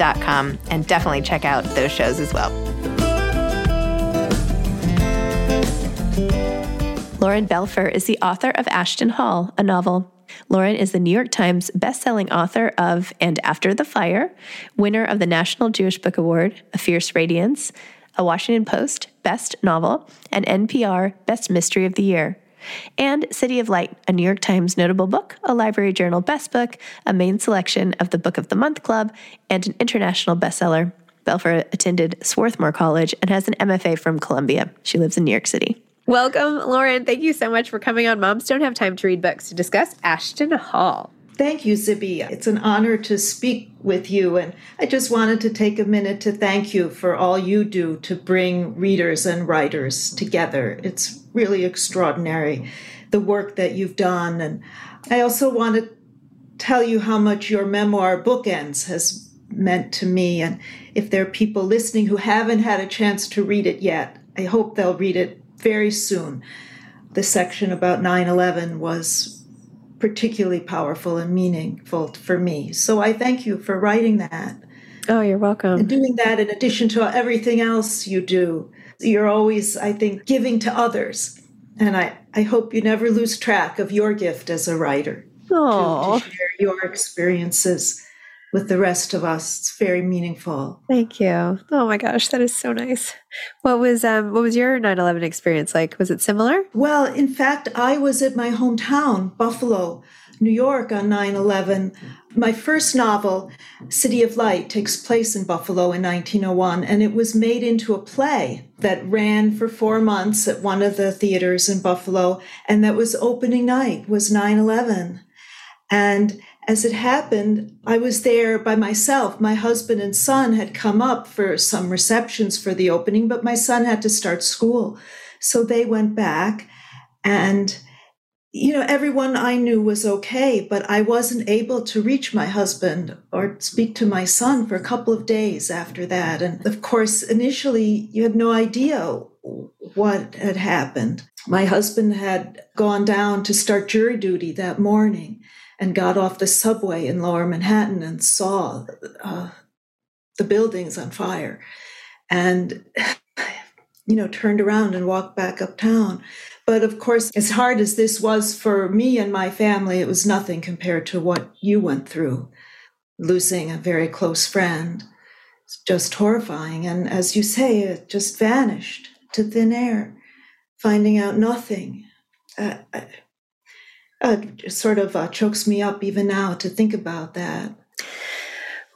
and definitely check out those shows as well. Lauren Belfer is the author of Ashton Hall, a novel. Lauren is the New York Times bestselling author of And After the Fire, winner of the National Jewish Book Award, A Fierce Radiance, a Washington Post Best Novel, and NPR Best Mystery of the Year and City of Light, a New York Times notable book, a Library Journal Best Book, a main selection of the Book of the Month Club, and an international bestseller. Belfer attended Swarthmore College and has an MFA from Columbia. She lives in New York City. Welcome, Lauren. Thank you so much for coming on Moms Don't Have Time to Read Books to discuss Ashton Hall. Thank you, Zibby. It's an honor to speak with you. And I just wanted to take a minute to thank you for all you do to bring readers and writers together. It's really extraordinary, the work that you've done. And I also want to tell you how much your memoir, Bookends, has meant to me. And if there are people listening who haven't had a chance to read it yet, I hope they'll read it very soon. The section about 9 11 was particularly powerful and meaningful for me. So I thank you for writing that. Oh, you're welcome. And doing that in addition to everything else you do. You're always, I think, giving to others. And I, I hope you never lose track of your gift as a writer. Oh, to, to share your experiences with the rest of us. It's very meaningful. Thank you. Oh my gosh, that is so nice. What was um what was your 9/11 experience like? Was it similar? Well, in fact, I was at my hometown, Buffalo, New York on 9/11. My first novel, City of Light, takes place in Buffalo in 1901 and it was made into a play that ran for 4 months at one of the theaters in Buffalo and that was opening night was 9/11. And as it happened, I was there by myself. My husband and son had come up for some receptions for the opening, but my son had to start school. So they went back and you know, everyone I knew was okay, but I wasn't able to reach my husband or speak to my son for a couple of days after that. And of course, initially, you had no idea what had happened. My husband had gone down to start jury duty that morning and got off the subway in lower Manhattan and saw uh, the buildings on fire and, you know, turned around and walked back uptown. But of course, as hard as this was for me and my family, it was nothing compared to what you went through, losing a very close friend. It's just horrifying. And as you say, it just vanished to thin air, finding out nothing. Uh, uh, uh sort of uh, chokes me up even now to think about that.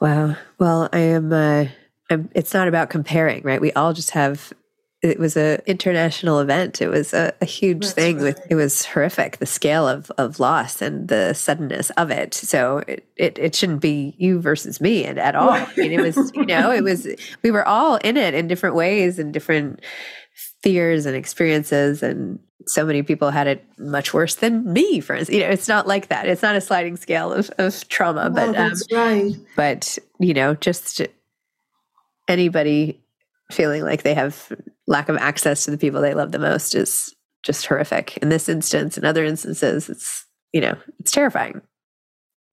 Wow. Well, I am. Uh, I'm, it's not about comparing, right? We all just have it was a international event. It was a, a huge That's thing. Right. With it was horrific, the scale of of loss and the suddenness of it. So it it, it shouldn't be you versus me and at all. Right. I mean, it was you know it was we were all in it in different ways and different fears and experiences and so many people had it much worse than me for instance you know it's not like that it's not a sliding scale of, of trauma but um, that's um, right but you know just anybody feeling like they have lack of access to the people they love the most is just horrific. In this instance, in other instances, it's you know it's terrifying.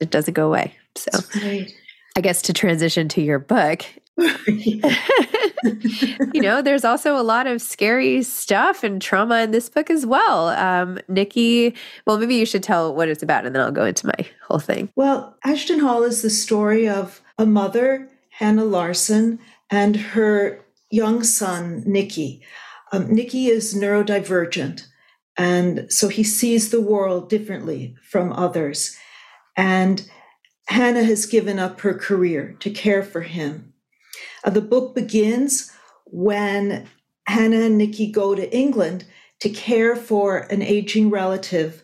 It doesn't go away. So, I guess to transition to your book, you know, there's also a lot of scary stuff and trauma in this book as well. Um, Nikki, well, maybe you should tell what it's about, and then I'll go into my whole thing. Well, Ashton Hall is the story of a mother, Hannah Larson, and her young son, Nikki. Um, Nicky is neurodivergent, and so he sees the world differently from others. And Hannah has given up her career to care for him. Uh, the book begins when Hannah and Nikki go to England to care for an aging relative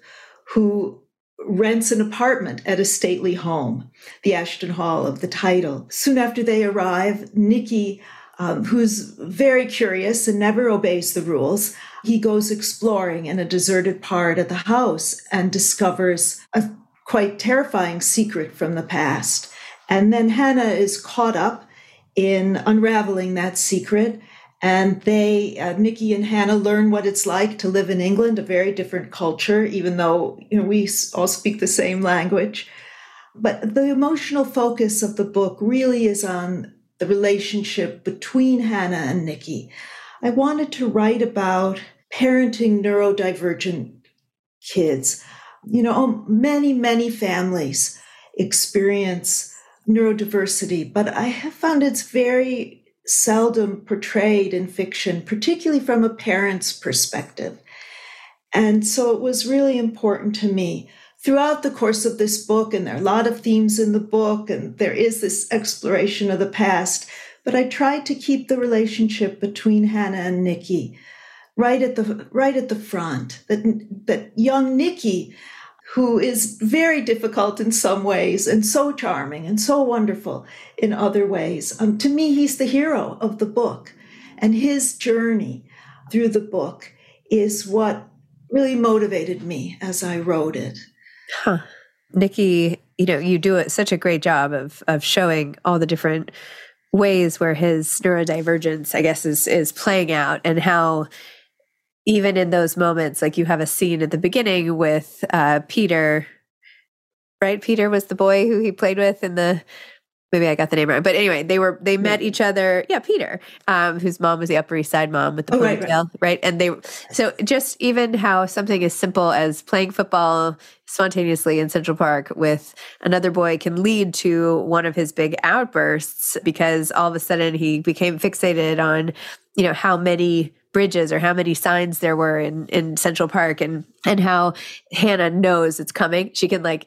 who rents an apartment at a stately home, the Ashton Hall of the title. Soon after they arrive, Nicky um, who's very curious and never obeys the rules. He goes exploring in a deserted part of the house and discovers a quite terrifying secret from the past. And then Hannah is caught up in unraveling that secret. And they, uh, Nicky and Hannah, learn what it's like to live in England, a very different culture, even though you know we all speak the same language. But the emotional focus of the book really is on the relationship between Hannah and Nikki, I wanted to write about parenting neurodivergent kids. You know, oh, many, many families experience neurodiversity, but I have found it's very seldom portrayed in fiction, particularly from a parent's perspective. And so it was really important to me throughout the course of this book, and there are a lot of themes in the book, and there is this exploration of the past, but I tried to keep the relationship between Hannah and Nikki right at the right at the front. That that young Nikki, who is very difficult in some ways and so charming and so wonderful in other ways. Um, to me, he's the hero of the book, and his journey through the book is what really motivated me as I wrote it. Huh. Nikki, you know, you do such a great job of of showing all the different ways where his neurodivergence, I guess, is is playing out and how even in those moments, like you have a scene at the beginning with uh, Peter, right? Peter was the boy who he played with in the maybe I got the name wrong, but anyway, they were they met each other. Yeah, Peter, um, whose mom was the Upper East Side mom with the oh, ponytail, right, right. right, And they so just even how something as simple as playing football spontaneously in Central Park with another boy can lead to one of his big outbursts because all of a sudden he became fixated on you know how many bridges or how many signs there were in in Central Park and and how Hannah knows it's coming. She can like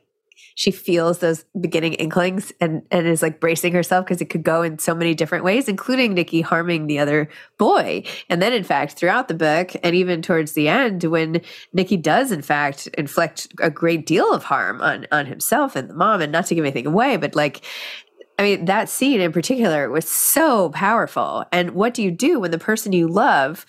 she feels those beginning inklings and and is like bracing herself because it could go in so many different ways, including Nikki harming the other boy. And then, in fact, throughout the book and even towards the end, when Nikki does in fact inflict a great deal of harm on on himself and the mom, and not to give anything away, but like I mean, that scene in particular was so powerful. And what do you do when the person you love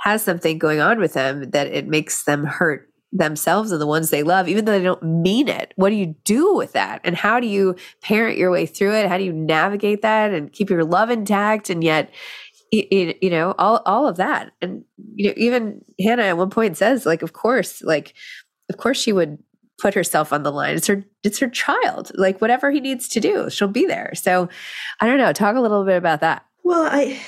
has something going on with them that it makes them hurt themselves and the ones they love, even though they don't mean it? What do you do with that? And how do you parent your way through it? How do you navigate that and keep your love intact and yet you know all all of that and you know even hannah at one point says like of course like of course she would put herself on the line. It's her it's her child. Like whatever he needs to do, she'll be there. So I don't know, talk a little bit about that. Well, I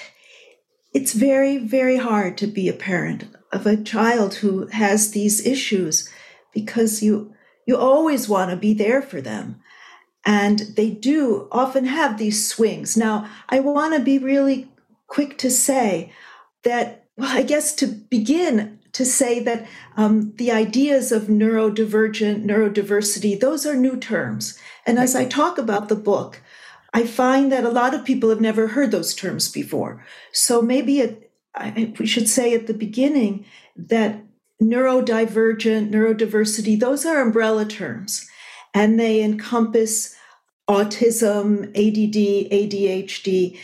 it's very very hard to be a parent of a child who has these issues because you you always want to be there for them. And they do often have these swings. Now, I want to be really quick to say that well, I guess to begin, to say that um, the ideas of neurodivergent, neurodiversity, those are new terms. And as I talk about the book, I find that a lot of people have never heard those terms before. So maybe it, I, we should say at the beginning that neurodivergent, neurodiversity, those are umbrella terms, and they encompass autism, ADD, ADHD.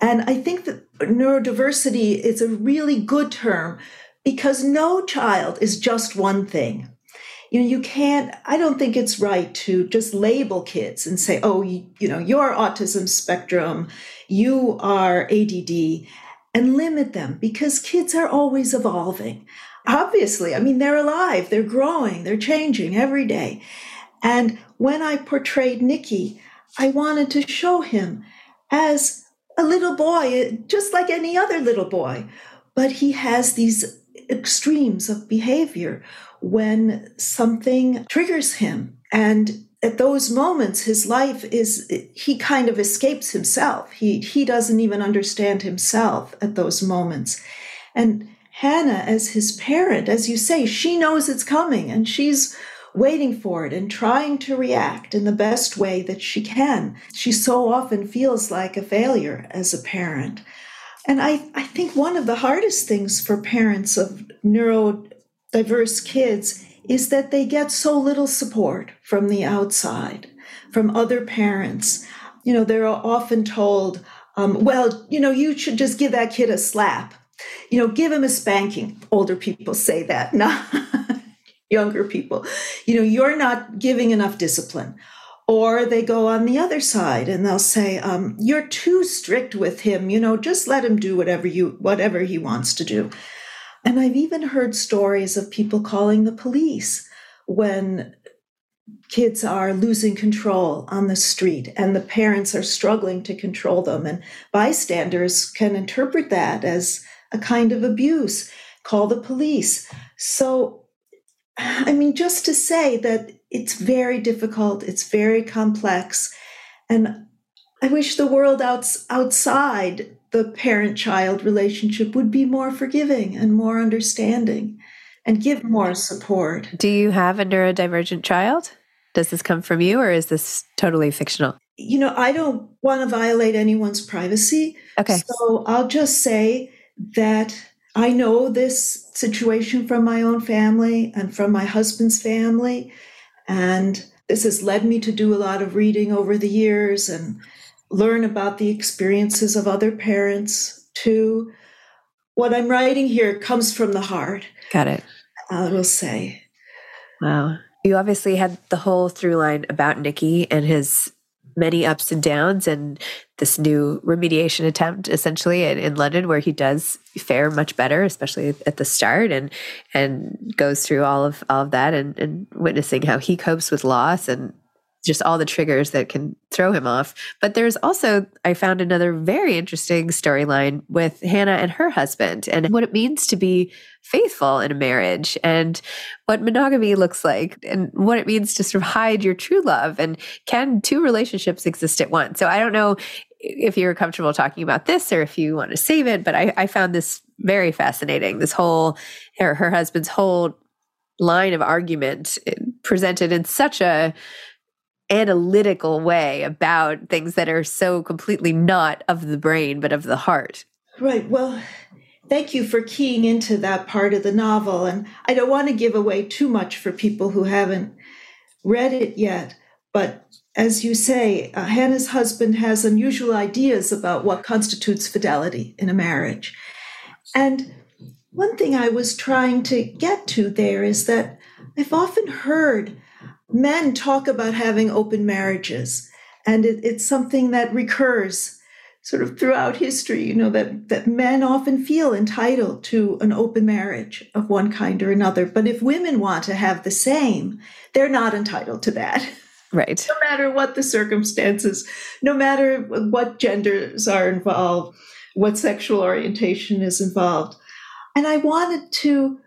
And I think that neurodiversity is a really good term because no child is just one thing. You know, you can't, I don't think it's right to just label kids and say, oh, you, you know, you're autism spectrum, you are ADD, and limit them because kids are always evolving. Obviously, I mean, they're alive, they're growing, they're changing every day. And when I portrayed Nikki, I wanted to show him as a little boy, eh, just like any other little boy. But he has these extremes of behavior when something triggers him. And at those moments, his life is, he kind of escapes himself. He, he doesn't even understand himself at those moments. And Hannah, as his parent, as you say, she knows it's coming and she's waiting for it and trying to react in the best way that she can. She so often feels like a failure as a parent. And I, I think one of the hardest things for parents of neurodiverse kids is that they get so little support from the outside, from other parents. You know, they're often told, um, well, you know, you should just give that kid a slap. You know, give him a spanking. Older people say that, not younger people. You know, you're not giving enough discipline. Or they go on the other side and they'll say, um, "You're too strict with him. You know, just let him do whatever you whatever he wants to do." And I've even heard stories of people calling the police when kids are losing control on the street and the parents are struggling to control them, and bystanders can interpret that as a kind of abuse. Call the police. So, I mean, just to say that it's very difficult, it's very complex. And I wish the world outs- outside the parent child relationship would be more forgiving and more understanding and give more support. Do you have a neurodivergent child? Does this come from you or is this totally fictional? You know, I don't want to violate anyone's privacy. Okay. So I'll just say that I know this situation from my own family and from my husband's family. And this has led me to do a lot of reading over the years and learn about the experiences of other parents too. What I'm writing here comes from the heart. Got it. I will say. Wow. You obviously had the whole through line about Nikki and his many ups and downs and this new remediation attempt essentially in, in, London where he does fare much better, especially at the start and and goes through all of all of that and, and witnessing how he copes with loss and just all the triggers that can throw him off. But there's also, I found another very interesting storyline with Hannah and her husband and what it means to be faithful in a marriage and what monogamy looks like and what it means to sort of hide your true love. And can two relationships exist at once? So I don't know if you're comfortable talking about this or if you want to save it, but I, I found this very fascinating. This whole, her, her husband's whole line of argument presented in such a analytical way about things that are so completely not of the brain, but of the heart. Right. Well, thank you for keying into that part of the novel. And I don't want to give away too much for people who haven't read it yet. But as you say, uh, Hannah's husband has unusual ideas about what constitutes fidelity in a marriage. And one thing I was trying to get to there is that I've often heard men talk about having open marriages, and it, it's something that recurs sort of throughout history, you know, that, that men often feel entitled to an open marriage of one kind or another. But if women want to have the same, they're not entitled to that. Right. No matter what the circumstances, no matter what genders are involved, what sexual orientation is involved. And I wanted to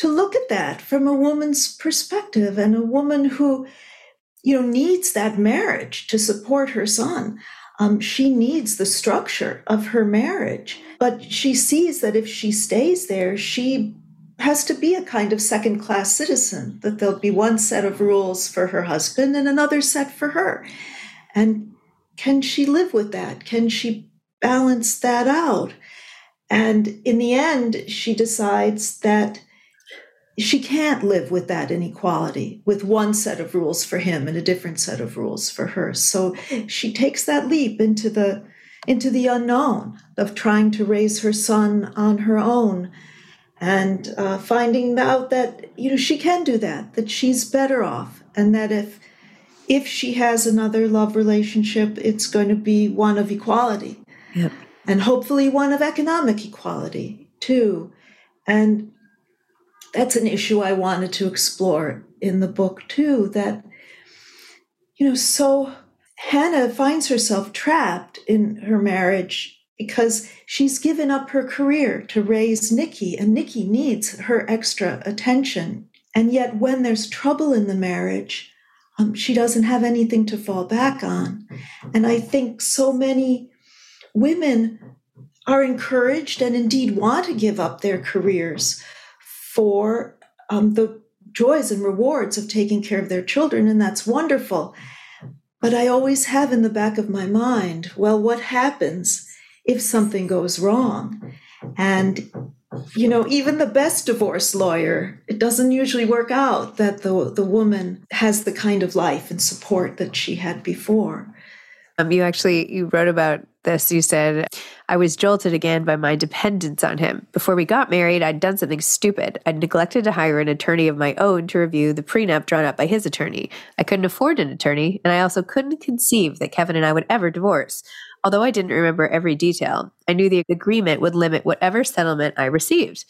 to look at that from a woman's perspective and a woman who you know needs that marriage to support her son. Um, she needs the structure of her marriage but she sees that if she stays there she has to be a kind of second class citizen that there'll be one set of rules for her husband and another set for her. And can she live with that? Can she balance that out? And in the end she decides that she can't live with that inequality, with one set of rules for him and a different set of rules for her. So she takes that leap into the into the unknown of trying to raise her son on her own and uh, finding out that you know she can do that that she's better off and that if if she has another love relationship it's going to be one of equality yep. and hopefully one of economic equality too and that's an issue I wanted to explore in the book too. That, you know, so Hannah finds herself trapped in her marriage because she's given up her career to raise Nikki, and Nikki needs her extra attention. And yet, when there's trouble in the marriage, um, she doesn't have anything to fall back on. And I think so many women are encouraged and indeed want to give up their careers for um, the joys and rewards of taking care of their children, and that's wonderful. But I always have in the back of my mind, well, what happens if something goes wrong? And you know, even the best divorce lawyer, it doesn't usually work out that the the woman has the kind of life and support that she had before. Um, you actually you wrote about this. You said I was jolted again by my dependence on him. Before we got married, I'd done something stupid. I'd neglected to hire an attorney of my own to review the prenup drawn up by his attorney. I couldn't afford an attorney, and I also couldn't conceive that Kevin and I would ever divorce. Although I didn't remember every detail, I knew the agreement would limit whatever settlement I received.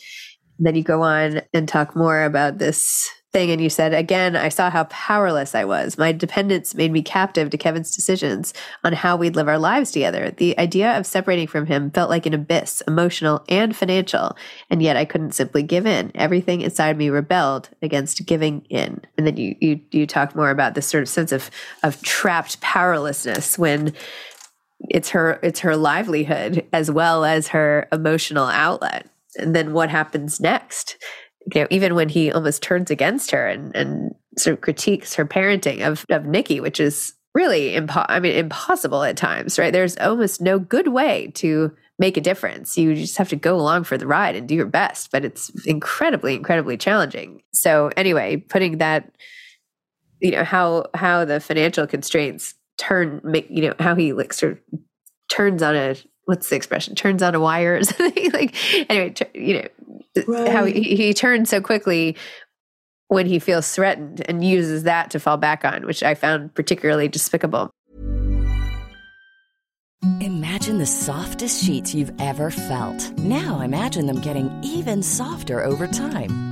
Then you go on and talk more about this thing and you said again i saw how powerless i was. My dependence made me captive to kevin's decisions on how we'd live our lives together. The idea of separating from him felt like an abyss emotional and financial and yet i couldn't simply give in. Everything inside me rebelled against giving in. And then you you you talk more about this sort of sense of of trapped powerlessness when it's her it's her livelihood as well as her emotional outlet. And then what happens next you know, even when he almost turns against her and, and sort of critiques her parenting of, of Nikki, which is really impo- I mean, impossible at times, right? There's almost no good way to make a difference. You just have to go along for the ride and do your best, but it's incredibly, incredibly challenging. So anyway, putting that, you know, how how the financial constraints turn, make you know, how he like sort of turns on a what's the expression turns on a wire or something like anyway you know right. how he, he turns so quickly when he feels threatened and uses that to fall back on, which I found particularly despicable. Imagine the softest sheets you've ever felt. Now imagine them getting even softer over time.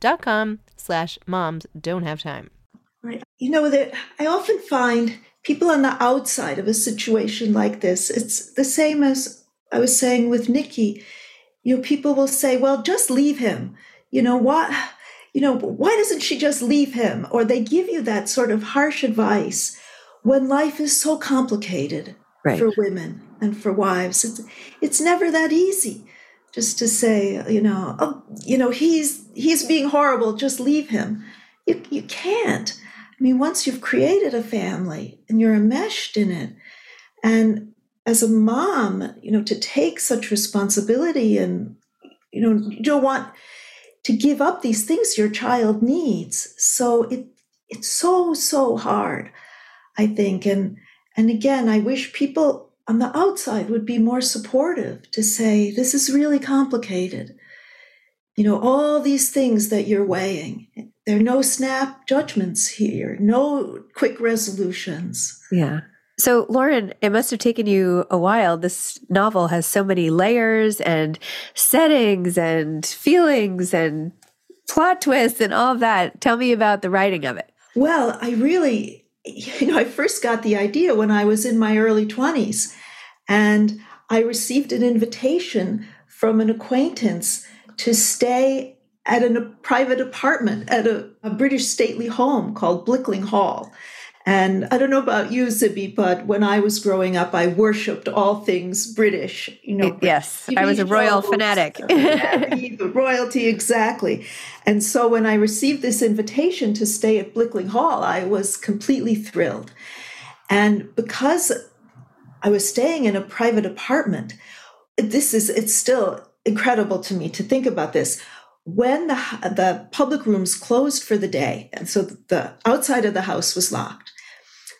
dot com slash moms don't have time. Right. You know that I often find people on the outside of a situation like this, it's the same as I was saying with Nikki. You know, people will say, well, just leave him. You know, what you know, why doesn't she just leave him? Or they give you that sort of harsh advice when life is so complicated Right. for women and for wives. It's, it's never that easy just to say, you know, oh, you know, he's he's being horrible, just leave him. You, you can't. I mean, once you've created a family and you're enmeshed in it, and as a mom, you know, to take such responsibility and, you know, you don't want to give up these things your child needs. So it it's so, so hard, I think. And and again, I wish people on the outside would be more supportive to say, this is really complicated. You know, all these things that you're weighing. There are no snap judgments here, no quick resolutions. Yeah. So, Lauren, it must have taken you a while. This novel has so many layers and settings and feelings and plot twists and all of that. Tell me about the writing of it. Well, I really, you know, I first got the idea when I was in my early 20s, and I received an invitation from an acquaintance to stay at an- a private apartment at a, a British stately home called Blickling Hall. And I don't know about you, Zibby, but when I was growing up, I worshipped all things British. You know, Yes, I was a royal shows, fanatic. The royalty, exactly. And so when I received this invitation to stay at Blickling Hall, I was completely thrilled. And because I was staying in a private apartment, this is, it's still incredible to me to think about this. When the, the public rooms closed for the day, and so the outside of the house was locked,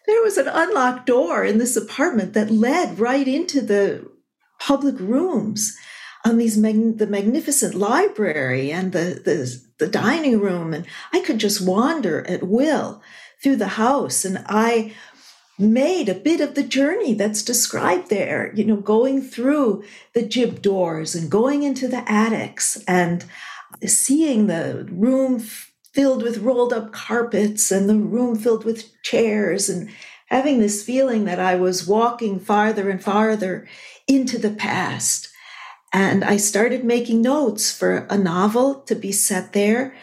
there was an unlocked door in this apartment that led right into the public rooms on these mag- the magnificent library and the, the the dining room. And I could just wander at will through the house. And I made a bit of the journey that's described there you know going through the jib doors and going into the attics and seeing the room filled with rolled up carpets and the room filled with chairs and having this feeling that I was walking farther and farther into the past. And I started making notes for a novel to be set there,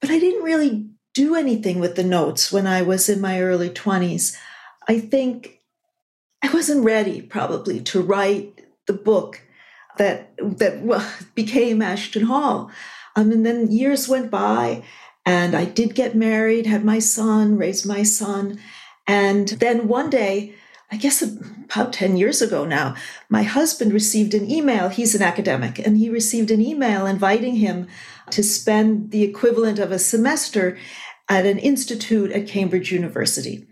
but I didn't really do anything with the notes when I was in my early 20s. I think I wasn't ready probably to write the book that that became Ashton Hall. Um, and then years went by, and I did get married, had my son, raised my son, and then one day I guess about 10 years ago now, my husband received an email. He's an academic, and he received an email inviting him to spend the equivalent of a semester at an institute at Cambridge University.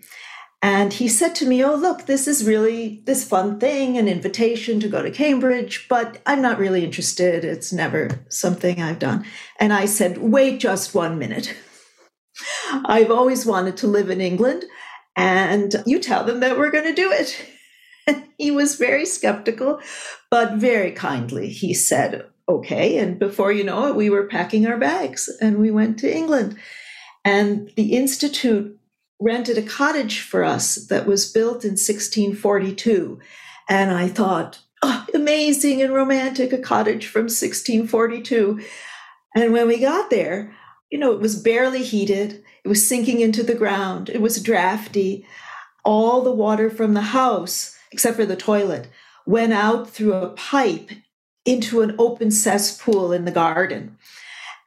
And he said to me, Oh, look, this is really this fun thing, an invitation to go to Cambridge, but I'm not really interested. It's never something I've done. And I said, Wait just one minute. I've always wanted to live in England, and you tell them that we're going to do it. He was very skeptical, but very kindly. He said, Okay. And before you know it, we were packing our bags and we went to England. And the Institute rented a cottage for us that was built in 1642. And I thought, oh, amazing and romantic, a cottage from 1642. And when we got there, you know, it was barely heated, it was sinking into the ground, it was drafty. All the water from the house, except for the toilet, went out through a pipe into an open cesspool in the garden.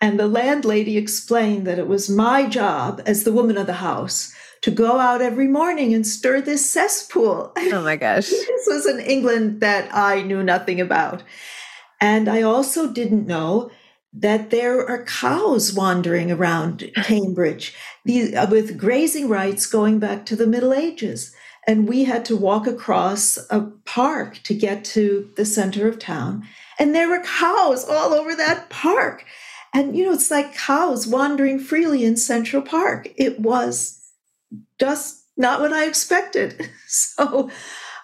And the landlady explained that it was my job as the woman of the house to go out every morning and stir this cesspool. Oh my gosh. this was in England that I knew nothing about. And I also didn't know that there are cows wandering around Cambridge these, uh, with grazing rights going back to the Middle Ages. And we had to walk across a park to get to the center of town. And there were cows all over that park. And, you know, it's like cows wandering freely in Central Park. It was just not what I expected. So,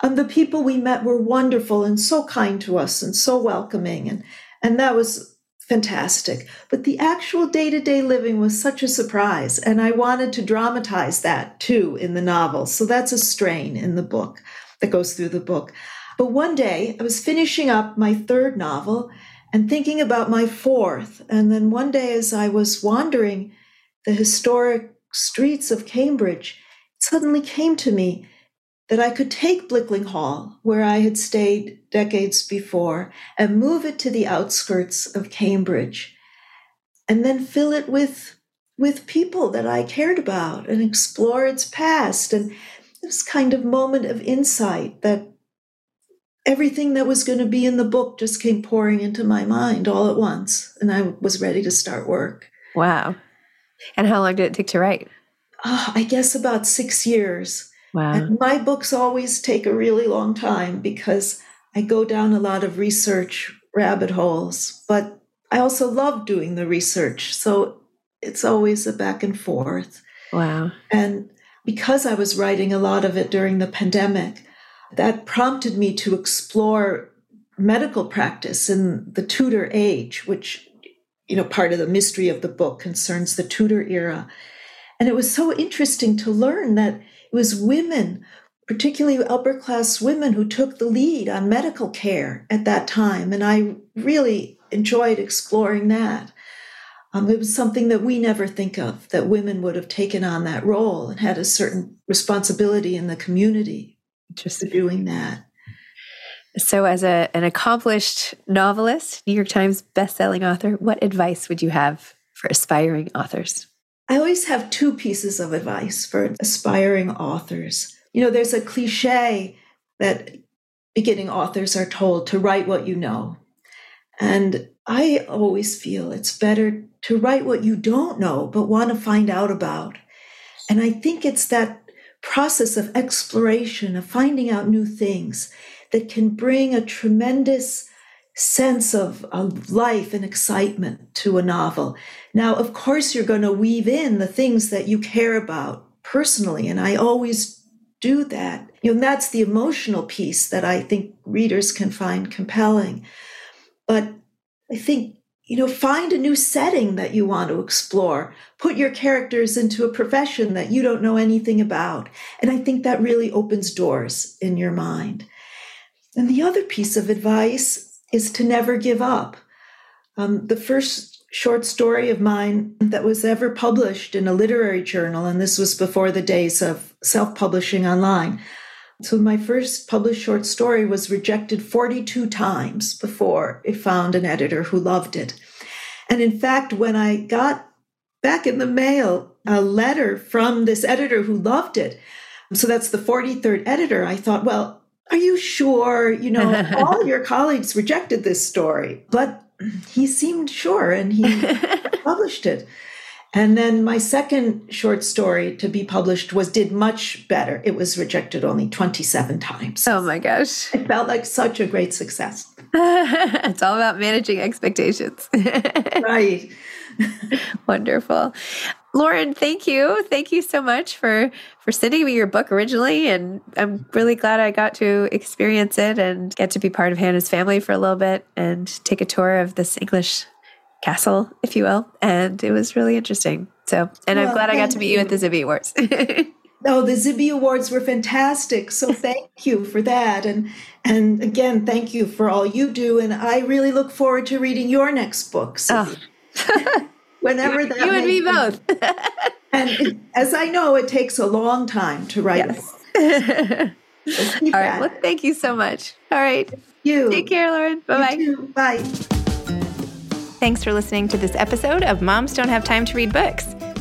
um, the people we met were wonderful and so kind to us and so welcoming. And, and that was fantastic. But the actual day to day living was such a surprise. And I wanted to dramatize that too in the novel. So that's a strain in the book that goes through the book. But one day I was finishing up my third novel and thinking about my fourth. And then one day, as I was wandering the historic streets of Cambridge, it suddenly came to me that I could take Blickling Hall, where I had stayed decades before, and move it to the outskirts of Cambridge, and then fill it with with people that I cared about and explore its past. And this kind of moment of insight that everything that was going to be in the book just came pouring into my mind all at once. And I was ready to start work. Wow. And how long did it take to write? Oh, I guess about six years. Wow. And my books always take a really long time because I go down a lot of research rabbit holes, but I also love doing the research. So it's always a back and forth. Wow. And because I was writing a lot of it during the pandemic, that prompted me to explore medical practice in the Tudor age, which, you know, part of the mystery of the book concerns the Tudor era. And it was so interesting to learn that it was women, particularly upper class women, who took the lead on medical care at that time. And I really enjoyed exploring that. Um, it was something that we never think of, that women would have taken on that role and had a certain responsibility in the community just doing that. So, as a, an accomplished novelist, New York Times bestselling author, what advice would you have for aspiring authors? I always have two pieces of advice for aspiring authors. You know, there's a cliche that beginning authors are told to write what you know. And I always feel it's better to write what you don't know, but want to find out about. And I think it's that process of exploration, of finding out new things that can bring a tremendous sense of, of life and excitement to a novel. Now, of course, you're going to weave in the things that you care about personally, and I always do that. You know, that's the emotional piece that I think readers can find compelling. But I think you know, find a new setting that you want to explore. Put your characters into a profession that you don't know anything about. And I think that really opens doors in your mind. And the other piece of advice is to never give up. Um, the first short story of mine that was ever published in a literary journal, and this was before the days of self publishing online, so my first published short story was rejected 42 times before it found an editor who loved it. And in fact, when I got back in the mail a letter from this editor who loved it, So that's the 43rd editor. I thought, well, are you sure? You know, all your colleagues rejected this story, but he seemed sure and he published it. And then my second short story to be published was did much better. It was rejected only 27 times. Oh my gosh. It felt like such a great success. it's all about managing expectations. right. Wonderful. Lauren, thank you. Thank you so much for for sending me your book originally and I'm really glad I got to experience it and get to be part of Hannah's family for a little bit and take a tour of this English castle, if you will. And it was really interesting. So, and well, I'm glad I got to meet you. you at the Zibby Awards. oh, the Zibby Awards were fantastic. So thank you for that. And and again, thank you for all you do. And I really look forward to reading your next book. Oh. Whenever that you and me both. and it, as I know, it takes a long time to write yes. a book. all right. Well, thank you so much. All right. You take care, Lauren. Bye bye. Bye. Thanks for listening to this episode of Moms Don't Have Time to Read Books.